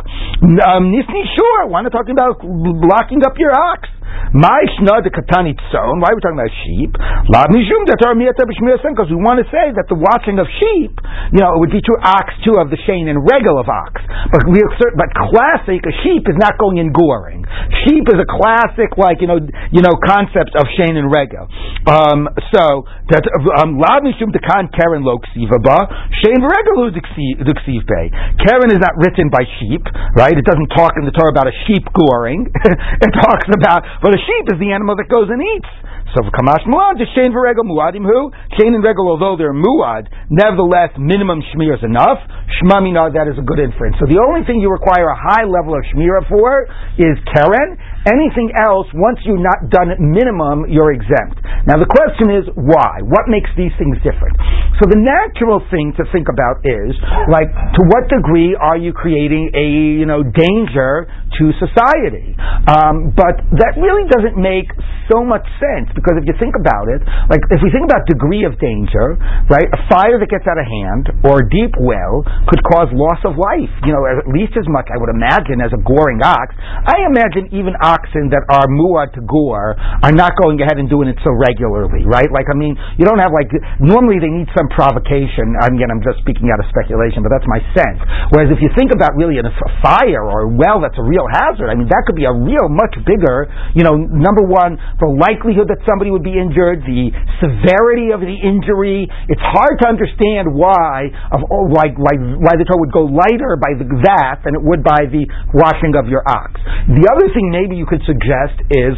Um, Nisni Shur, why not talking about blocking up your ox? Ma'ishna de katani tzon. Why are we talking about sheep? Lab mishum because we want to say that the watching of sheep, you know, it would be true ox too of the shane and regal of ox. But we but classic a sheep is not going in goring. Sheep is a classic, like you know, you know, concept of Shane and Rego. Um, so that um, Lav Mishum Dekan Karen Lo Ksiva Ba Shane Rego Lo Ksiv. Karen is not written by sheep, right? It doesn't talk in the Torah about a sheep goring. it talks about, but a sheep is the animal that goes and eats. So for Kamash Muad, just Shane Regel Muadim who? Shane and Regel, although they're Muad, nevertheless minimum Shmir is enough. Shmamina, that is a good inference. So the only thing you require a high level of Shmira for is Keren. Anything else, once you've not done minimum, you're exempt. Now the question is why? What makes these things different? So the natural thing to think about is like to what degree are you creating a you know danger to society? Um, but that really doesn't make so much sense because if you think about it, like if we think about degree of danger, right? A fire that gets out of hand or a deep well could cause loss of life. You know, at least as much I would imagine as a goring ox. I imagine even oxen that are muad to gore are not going ahead and doing it so regularly, right? Like, I mean, you don't have like, normally they need some provocation. Again, I'm just speaking out of speculation, but that's my sense. Whereas if you think about really a fire or a well that's a real hazard, I mean, that could be a real much bigger, you know, number one, the likelihood that somebody would be injured, the severity of the injury. It's hard to understand why, of, oh, like, why, why the Torah would go lighter by the, that than it would by the washing of your ox. The other thing maybe you could suggest is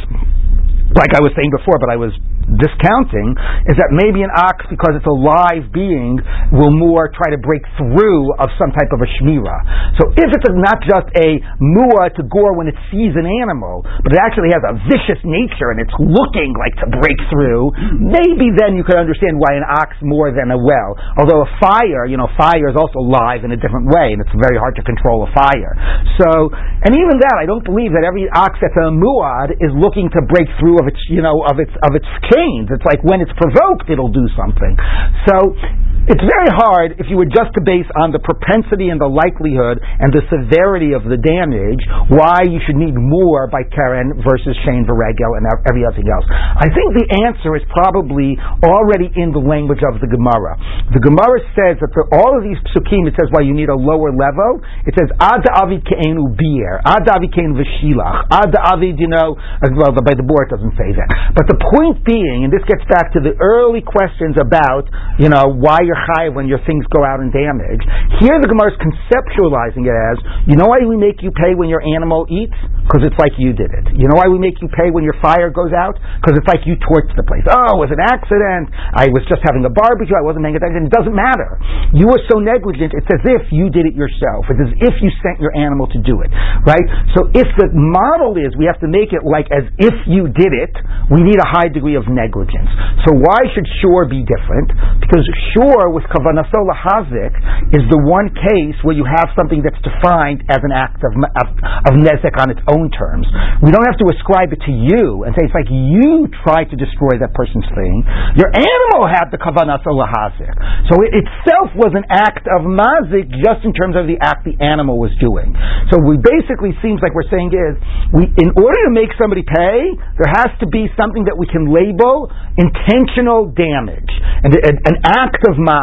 like I was saying before, but I was discounting, is that maybe an ox, because it's a live being, will more try to break through of some type of a shmira. So if it's not just a mua to gore when it sees an animal, but it actually has a vicious nature and it's looking like to break through, maybe then you could understand why an ox more than a well. Although a fire, you know, fire is also live in a different way, and it's very hard to control a fire. So, and even that, I don't believe that every ox that's a muad is looking to break through of its, you know, of its of its chains. It's like when it's provoked, it'll do something. So it's very hard if you were just to base on the propensity and the likelihood and the severity of the damage why you should need more by Karen versus Shane Varegel and everything else. I think the answer is probably already in the language of the Gemara. The Gemara says that for all of these psukim, it says why you need a lower level. It says Ad Avid Ke'enu Bier, Ad Avid Ke'en V'Shilach, Ad Avid, you know, well, by the bor doesn't say that. But the point being, and this gets back to the early questions about, you know, why you're chayiv when your things go out and damage. Here the Gemara is conceptualizing it as, you know why we make you pay when your animal eats? Because it's like you did it. You know why we make you pay when your fire goes out? Because it's like you torched the place. Oh, it was an accident. I was just having a barbecue. I wasn't paying attention. It doesn't matter. You were so negligent. It's as if you did it yourself. It's as if you sent your animal to do it. Right? So if the model is we have to make it like as if you did it, we need a high degree of negligence. So why should shore be different? Because with kavanaso lahazik is the one case where you have something that's defined as an act of, of, of nezek on its own terms. We don't have to ascribe it to you and say it's like you tried to destroy that person's thing. Your animal had the kavanaso lahazik. So it itself was an act of mazik just in terms of the act the animal was doing. So we basically seems like we're saying is we in order to make somebody pay, there has to be something that we can label intentional damage and an act of mazik.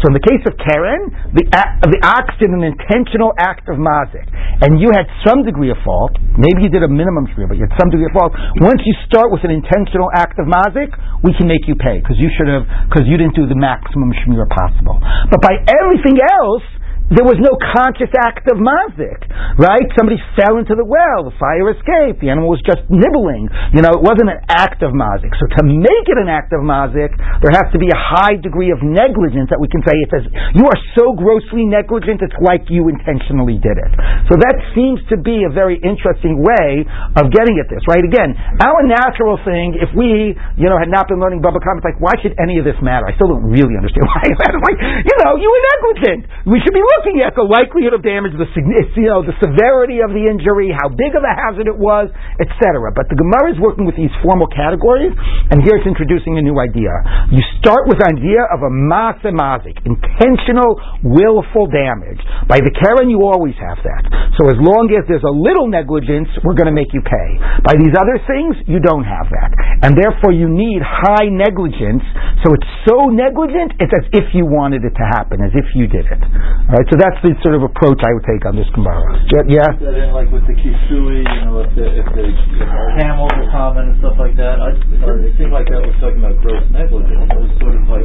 So in the case of Karen, the, the ox did an intentional act of mazik, and you had some degree of fault. Maybe you did a minimum shmir, but you had some degree of fault. Once you start with an intentional act of mazik, we can make you pay because you should have because you didn't do the maximum shmir possible. But by everything else, there was no conscious act of mazik, right? Somebody fell into the well, the fire escaped, the animal was just nibbling. You know, it wasn't an act of mazik. So to make it an act of mazik, there has to be a high degree of negligence that we can say it says you are so grossly negligent, it's like you intentionally did it. So that seems to be a very interesting way of getting at this, right? Again, our natural thing, if we, you know, had not been learning Bava Kamma, it's like, why should any of this matter? I still don't really understand why. like, you know, you were negligent. We should be looking at the likelihood of damage, the you know the severity of the injury, how big of a hazard it was, etc. But the Gemara is working with these formal categories, and here it's introducing a new idea. You start with the idea of a masemazik, intentional, willful damage. By the Karen, you always have that. So as long as there's a little negligence, we're going to make you pay. By these other things, you don't have that, and therefore you need high negligence. So it's so negligent, it's as if you wanted it to happen, as if you did it. Right? Right, so that's the sort of approach I would take on this Gemara. Yeah, yeah? Like with the kisui, you know, if the if the if the camels are common and stuff like that. I, it didn't like that was talking about gross negligence. It was sort of like,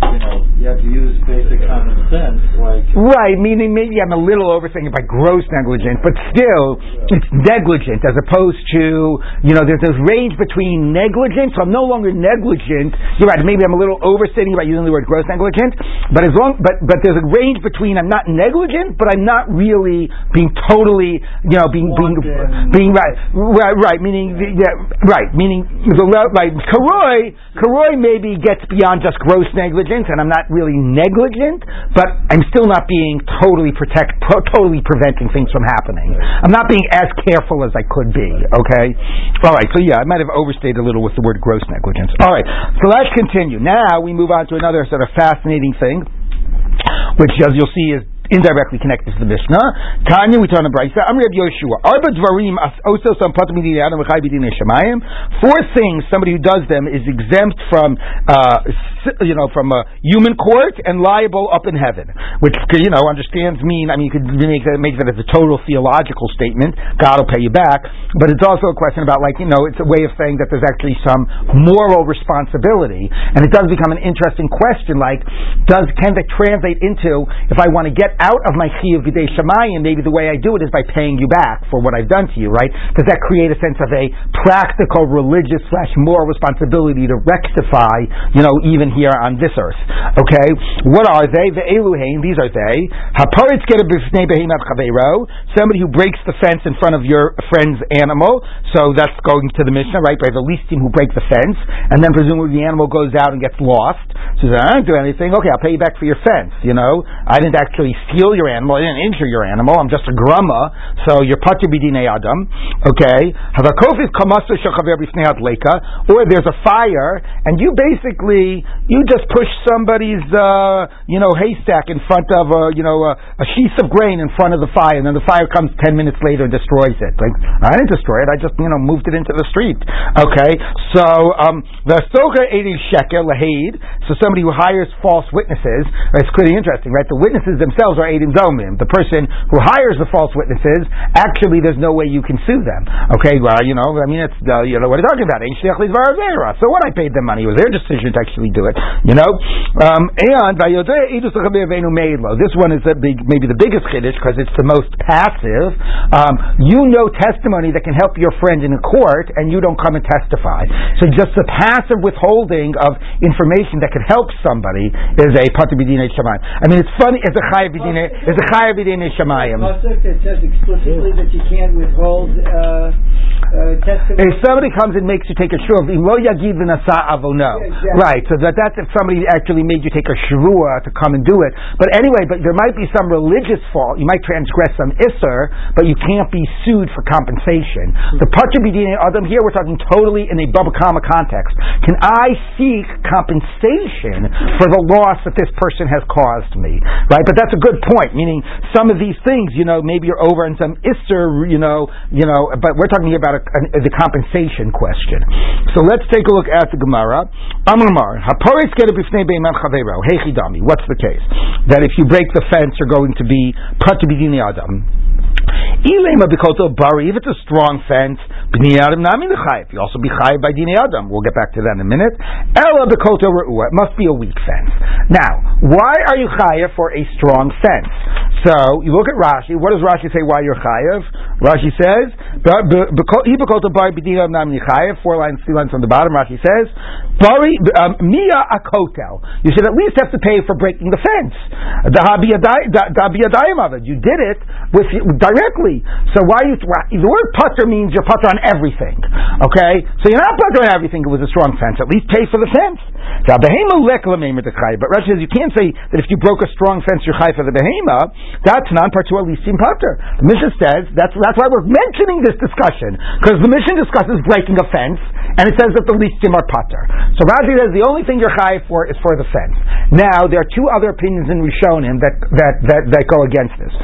you know, you have to use basic common sense, like. Right, meaning maybe I'm a little overthinking by gross negligence, but still, it's negligent as opposed to, you know, there's this range between negligence, so I'm no longer negligent. You're right, maybe I'm a little overstating by using the word gross negligent, but as long, but, but there's a range between I'm not negligent, but I'm not really being totally, you know, being, being, being right, right, right, meaning, yeah, right, meaning, the, like, Karoy, Karoy maybe gets beyond just gross negligence, and I'm not really negligent, but I'm still not being totally protect, pro- totally preventing things from happening. I'm not being as careful as I could be. Okay. All right. So yeah, I might have overstated a little with the word gross negligence. All right. So let's continue. Now we move on to another sort of fascinating thing, which, as you'll see, is indirectly connected to the Mishnah. Tanya, we turn to Brisa. I'm Reb Yoshua. Arba dvarim v'chai b'din shemayim. Four things somebody who does them is exempt from, uh, you know, from a human court and liable up in heaven. Which you know understands mean. I mean, you could make that make that as a total theological statement. God will pay you back. But it's also a question about like you know, it's a way of saying that there's actually some moral responsibility, and it does become an interesting question. Like, does can that translate into if I want to get out of my chiyuv b'dei shemayim, maybe the way I do it is by paying you back for what I've done to you, right? Does that create a sense of a practical, religious slash moral responsibility to rectify, you know, even here on this earth? Okay, what are they? The eluhain, these are they. Haparitz get a somebody who breaks the fence in front of your friend's animal. So that's going to the Mishnah, right? By the listim who break the fence, and then presumably the animal goes out and gets lost. So I don't do anything. Okay, I'll pay you back for your fence. You know, I didn't actually steal your animal. I didn't injure your animal. I'm just a grumma. So you're pater b'dinei adam. Okay. Or there's a fire, and you basically you just push somebody's uh, you know haystack in front of a you know a, a sheath of grain in front of the fire, and then the fire comes ten minutes later and destroys it. Like I didn't destroy it. I just you know moved it into the street. Okay. So um, the socha eidei sheker. So somebody who hires false witnesses. It's pretty interesting, right? The witnesses themselves are eidim zomim. The person who hires the false witnesses, actually, there's no way you can sue them. Okay, well, you know, I mean, it's uh, you know what I'm talking about. So what? I paid them money. Was their decision to actually do it. You know, um. This one is the big, maybe the biggest chiddush because it's the most passive. Um, you know testimony that can help your friend in a court, and you don't come and testify. So just the passive withholding of information that could help somebody is a shamayim. I mean, it's funny. It's a chayav b'dinei. It's a chayav b'dinei shamayim. Pasuk that says explicitly that you can't withhold uh, uh. If somebody comes and makes you take a shruv, lo yagid v'nasa avono. Yeah, exactly. Right. So that that's if somebody actually made you take a shrua to come and do it. But anyway, but there might be some religious fault. You might transgress some isser, but you can't be sued for compensation. The pater b'dinei adam here, we're talking totally in a Bava Kamma context. Can I seek compensation for the loss that this person has caused me? Right. But that's a good point. Meaning some of these things, you know, maybe you're over in some isser, you know, you know. But we're talking about a, a, the compensation question. So let's take a look at the Gemara. Amar Haporis get b'fnei chidami. What's the case? That if you break the fence, you're going to be prat b'dini adam. Ilema bikoto bari, if it's a strong fence, b'nei adam nami chayiv. You also be chayiv by dini adam. We'll get back to that in a minute. Ela bikoto re'ua. It must be a weak fence. Now, why are you chayiv for a strong fence? So you look at Rashi. What does Rashi say? Why you're chayiv? Rashi says, Four lines, three lines from the bottom. Rashi says, "Bari um, mia akotel." You should at least have to pay for breaking the fence. Of it. You did it with directly. So why you the word putter means you're putter on everything. Okay, so you're not putter on everything. It was a strong fence. At least pay for the fence. But Rashi says you can't say that if you broke a strong fence you're chai for the behema. That's non partu alisim putter. The Mishnah says that's that's why we're mentioning this discussion because the mission discusses breaking a fence and it says that the listim are putter. So Rashi says the only thing you're chai for is for the fence. Now there are two other opinions in Rishonim that that that, that go against this.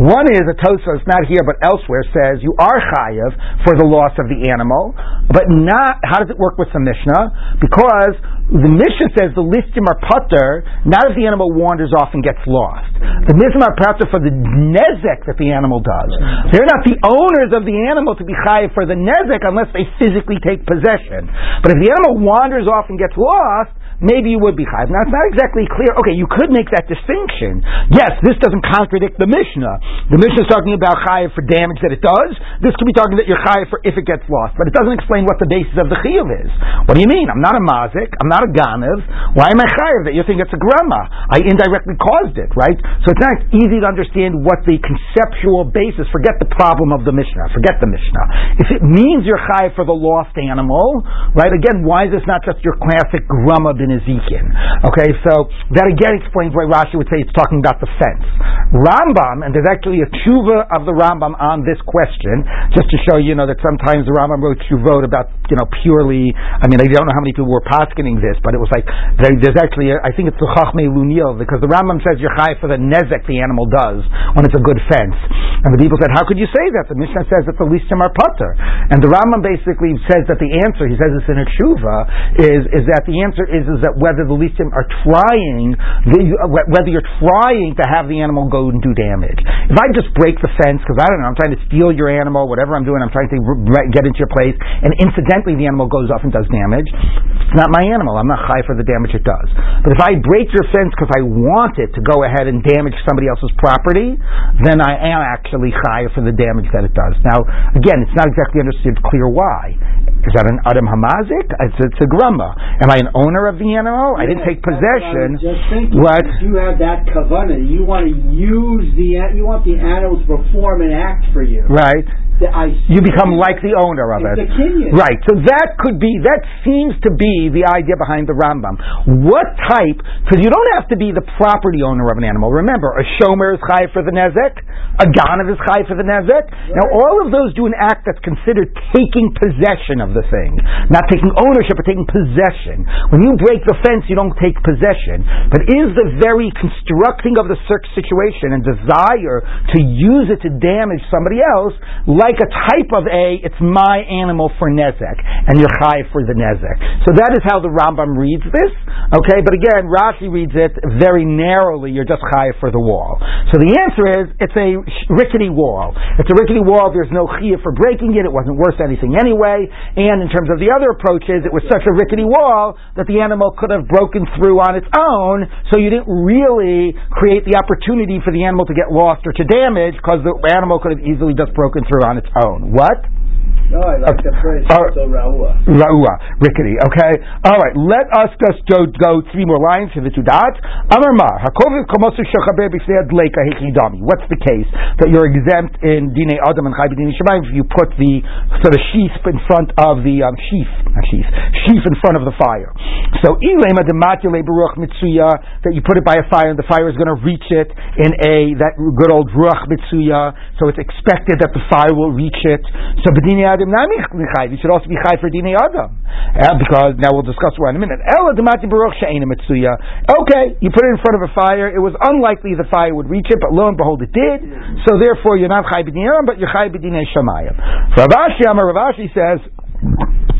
One is a Tosfos, not here but elsewhere, says you are chayiv for the loss of the animal, but not. How does it work with the Mishnah? Because the Mishnah says the listim are putter, not if the animal wanders off and gets lost. The listim are putter for the nezek that the animal does. They're not the owners of the animal to be chayiv for the nezek unless they physically take possession. But if the animal wanders off and gets lost, maybe you would be chayiv. Now it's not exactly clear. Okay, you could make that distinction. Yes, this doesn't contradict the Mishnah. The Mishnah is talking about chayiv for damage that it does. This could be talking that you're chayiv for if it gets lost, but it doesn't explain what the basis of the chiyuv is. What do you mean? I'm not a mazik. I'm not a ganav. Why am I chayiv that you think it's a grama? I indirectly caused it, right? So it's not easy to understand what the conceptual basis. Forget the problem of the Mishnah. Forget the Mishnah. If it means you're chayiv for the lost animal, right? Again, why is this not just your classic bin Ezekiel. Okay, so that again explains why Rashi would say it's talking about the fence. Rambam, and there's actually a tshuva of the Rambam on this question, just to show you know that sometimes the Rambam wrote tshuvot about you know purely. I mean, I don't know how many people were poskening this, but it was like there, there's actually a, I think it's the Chachmei Lunel because the Rambam says you're high for the nezek the animal does when it's a good fence, and the people said, how could you say that? The Mishnah says that the listim are putter, and the Rambam basically says that the answer, he says this in a tshuva, is is that the answer is is that whether the listim are trying, uh, whether you're trying to have the animal go and do damage. If I just break the fence because I don't know, I'm trying to steal your animal, whatever I'm doing, I'm trying to get into your place, and incidentally the animal goes off and does damage. It's not my animal. I'm not high for the damage it does. But if I break your fence because I want it to go ahead and damage somebody else's property, then I am actually high for the damage that it does. Now, again, it's not exactly understood clear why. Is that an Adam Hamazik? It's, it's a grumma. Am I an owner of the animal? I didn't take possession. What? if you have that kavana, you want to use the, you want the animal to perform an act for you. Right? The- You become like the owner of It's it. Right. So that could be, that seems to be the idea behind the Rambam. What type, because you don't have to be the property owner of an animal. Remember, a shomer is chai for the nezek, a ganav is chai for the nezek. Now all of those do an act that's considered taking possession of the thing. Not taking ownership, but taking possession. When you break the fence, you don't take possession. But is the very constructing of the situation and desire to use it to damage somebody else like a type of a, it's my animal for nezek, and you're chai for the nezek. So that is how the Rambam reads this. Okay, but again, Rashi reads it very narrowly. You're just chai for the wall. So the answer is, it's a rickety wall. It's a rickety wall. There's no chiyah for breaking it. It wasn't worth anything anyway. And in terms of the other approaches, it was such a rickety wall that the animal could have broken through on its own. So you didn't really create the opportunity for the animal to get lost or to damage because the animal could have easily just broken through on its own. What? No, I like the phrase, Uh, so Raua. Ra'ua, rickety, okay? Alright, let us just go, go three more lines to the. Amar Mar, hakoviv komosu shechaber b'fnei adleika hechidami. What's the case? That you're exempt in Dine Adam and Chai B'dini Shemayim if you put the sort of sheath in front of the, um, sheath, not sheath, sheath in front of the fire. So, ilema dematile baruch mitsuya, that you put it by a fire and the fire is going to reach it in a, that good old ruach mitsuya, so it's expected that the fire will reach it. So, B'dini Adam nami you should also be chai for Dine Adam. Uh, because, now we'll discuss why in a minute. Ela demati baruch she'ena mitsuya. Okay, you put it in front of a fire, it was unlikely the fire would reach it, but lo and behold it did. So therefore you're not chai b'dinei Adam, but you're chai b'dinei Shamayim. Rav Ashi, Amar Rav Ashi says,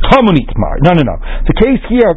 Tamunitmar. No, no, no. The case here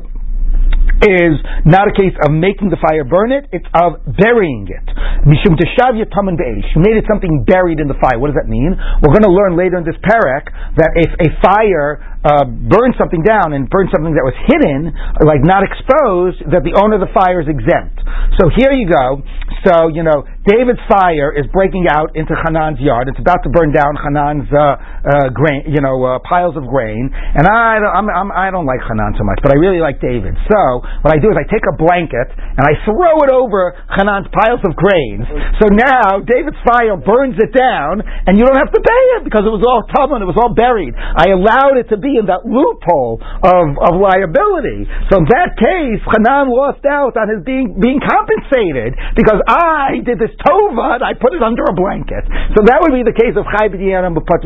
is not a case of making the fire burn it, it's of burying it. Mishum. You made it something buried in the fire. What does that mean? We're going to learn later in this parak that if a fire uh, burns something down and burn something that was hidden, like not exposed, that the owner of the fire is exempt. So here you go. So, you know, David's fire is breaking out into Hanan's yard. It's about to burn down Hanan's uh, uh, grain, you know, uh, piles of grain. And I don't, I'm, I'm, I don't like Hanan so much, but I really like David. So what I do is I take a blanket and I throw it over Hanan's piles of grains. So now David's fire burns it down, and you don't have to pay it because it was all tumbling, it was all buried. I allowed it to be be in that loophole of, of liability. So in that case, Hanan lost out on his being being compensated because I did this tova and I put it under a blanket. So that would be the case of Chai B'pat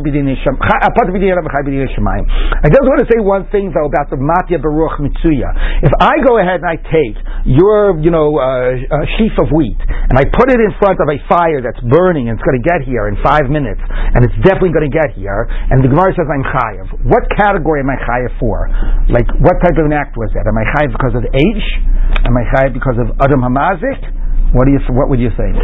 I just want to say one thing though about the Matya Baruch Mitsuya. If I go ahead and I take your, you know, uh, uh, sheaf of wheat and I put it in front of a fire that's burning and it's going to get here in five minutes, and it's definitely going to get here, and the Gemara says I'm chayiv. What category am I chayiv for? Like, what type of an act was that? Am I chayiv because of age? Am I chayiv because of adam hamazik? What do you? What would you think?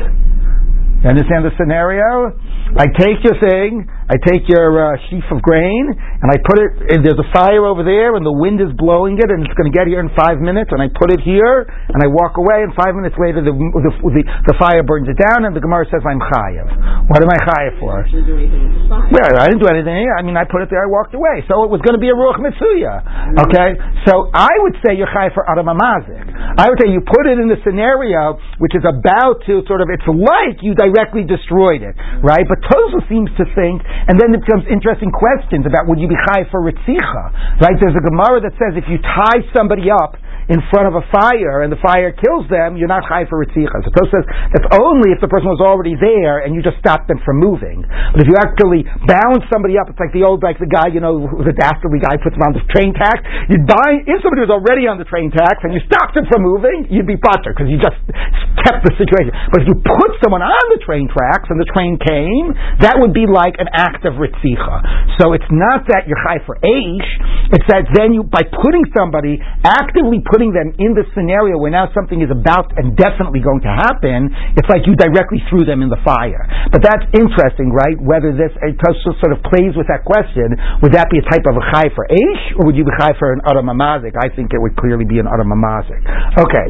You understand the scenario? I take your thing, I take your uh, sheaf of grain, and I put it, and there's a fire over there, and the wind is blowing it, and it's going to get here in five minutes, and I put it here, and I walk away, and five minutes later the, the, the, the fire burns it down, and the Gemara says I'm chayav. What am I chayav for? Well, I didn't do anything. I mean, I put it there, I walked away. So it was going to be a ruach mitzuya. Okay? So I would say you're chayav for adam amazik. I would say you put it in the scenario which is about to sort of, it's like you directly destroyed it, right? But Tosfos seems to think, and then it becomes interesting questions about would you be high for ritzicha, right? There's a Gemara that says if you tie somebody up in front of a fire and the fire kills them, you're not high for ritzicha. So Tosfos says that's only if the person was already there and you just stopped them from moving. But if you actually bound somebody up, it's like the old, like the guy, you know, the dastardly guy puts him on the train tax. You'd bind, if somebody was already on the train tax and you stopped them from moving, you'd be butter because you just kept the situation. But if you put someone on the train tracks and the train came, that would be like an act of ritzicha. So it's not that you're high for Aish, it's that then you, by putting somebody, actively putting them in the scenario where now something is about and definitely going to happen, it's like you directly threw them in the fire. But that's interesting, right? Whether this it sort of plays with that question, would that be a type of a chai for Aish, or would you be chai for an adam hamazik? I think it would clearly be an adam hamazik. Okay.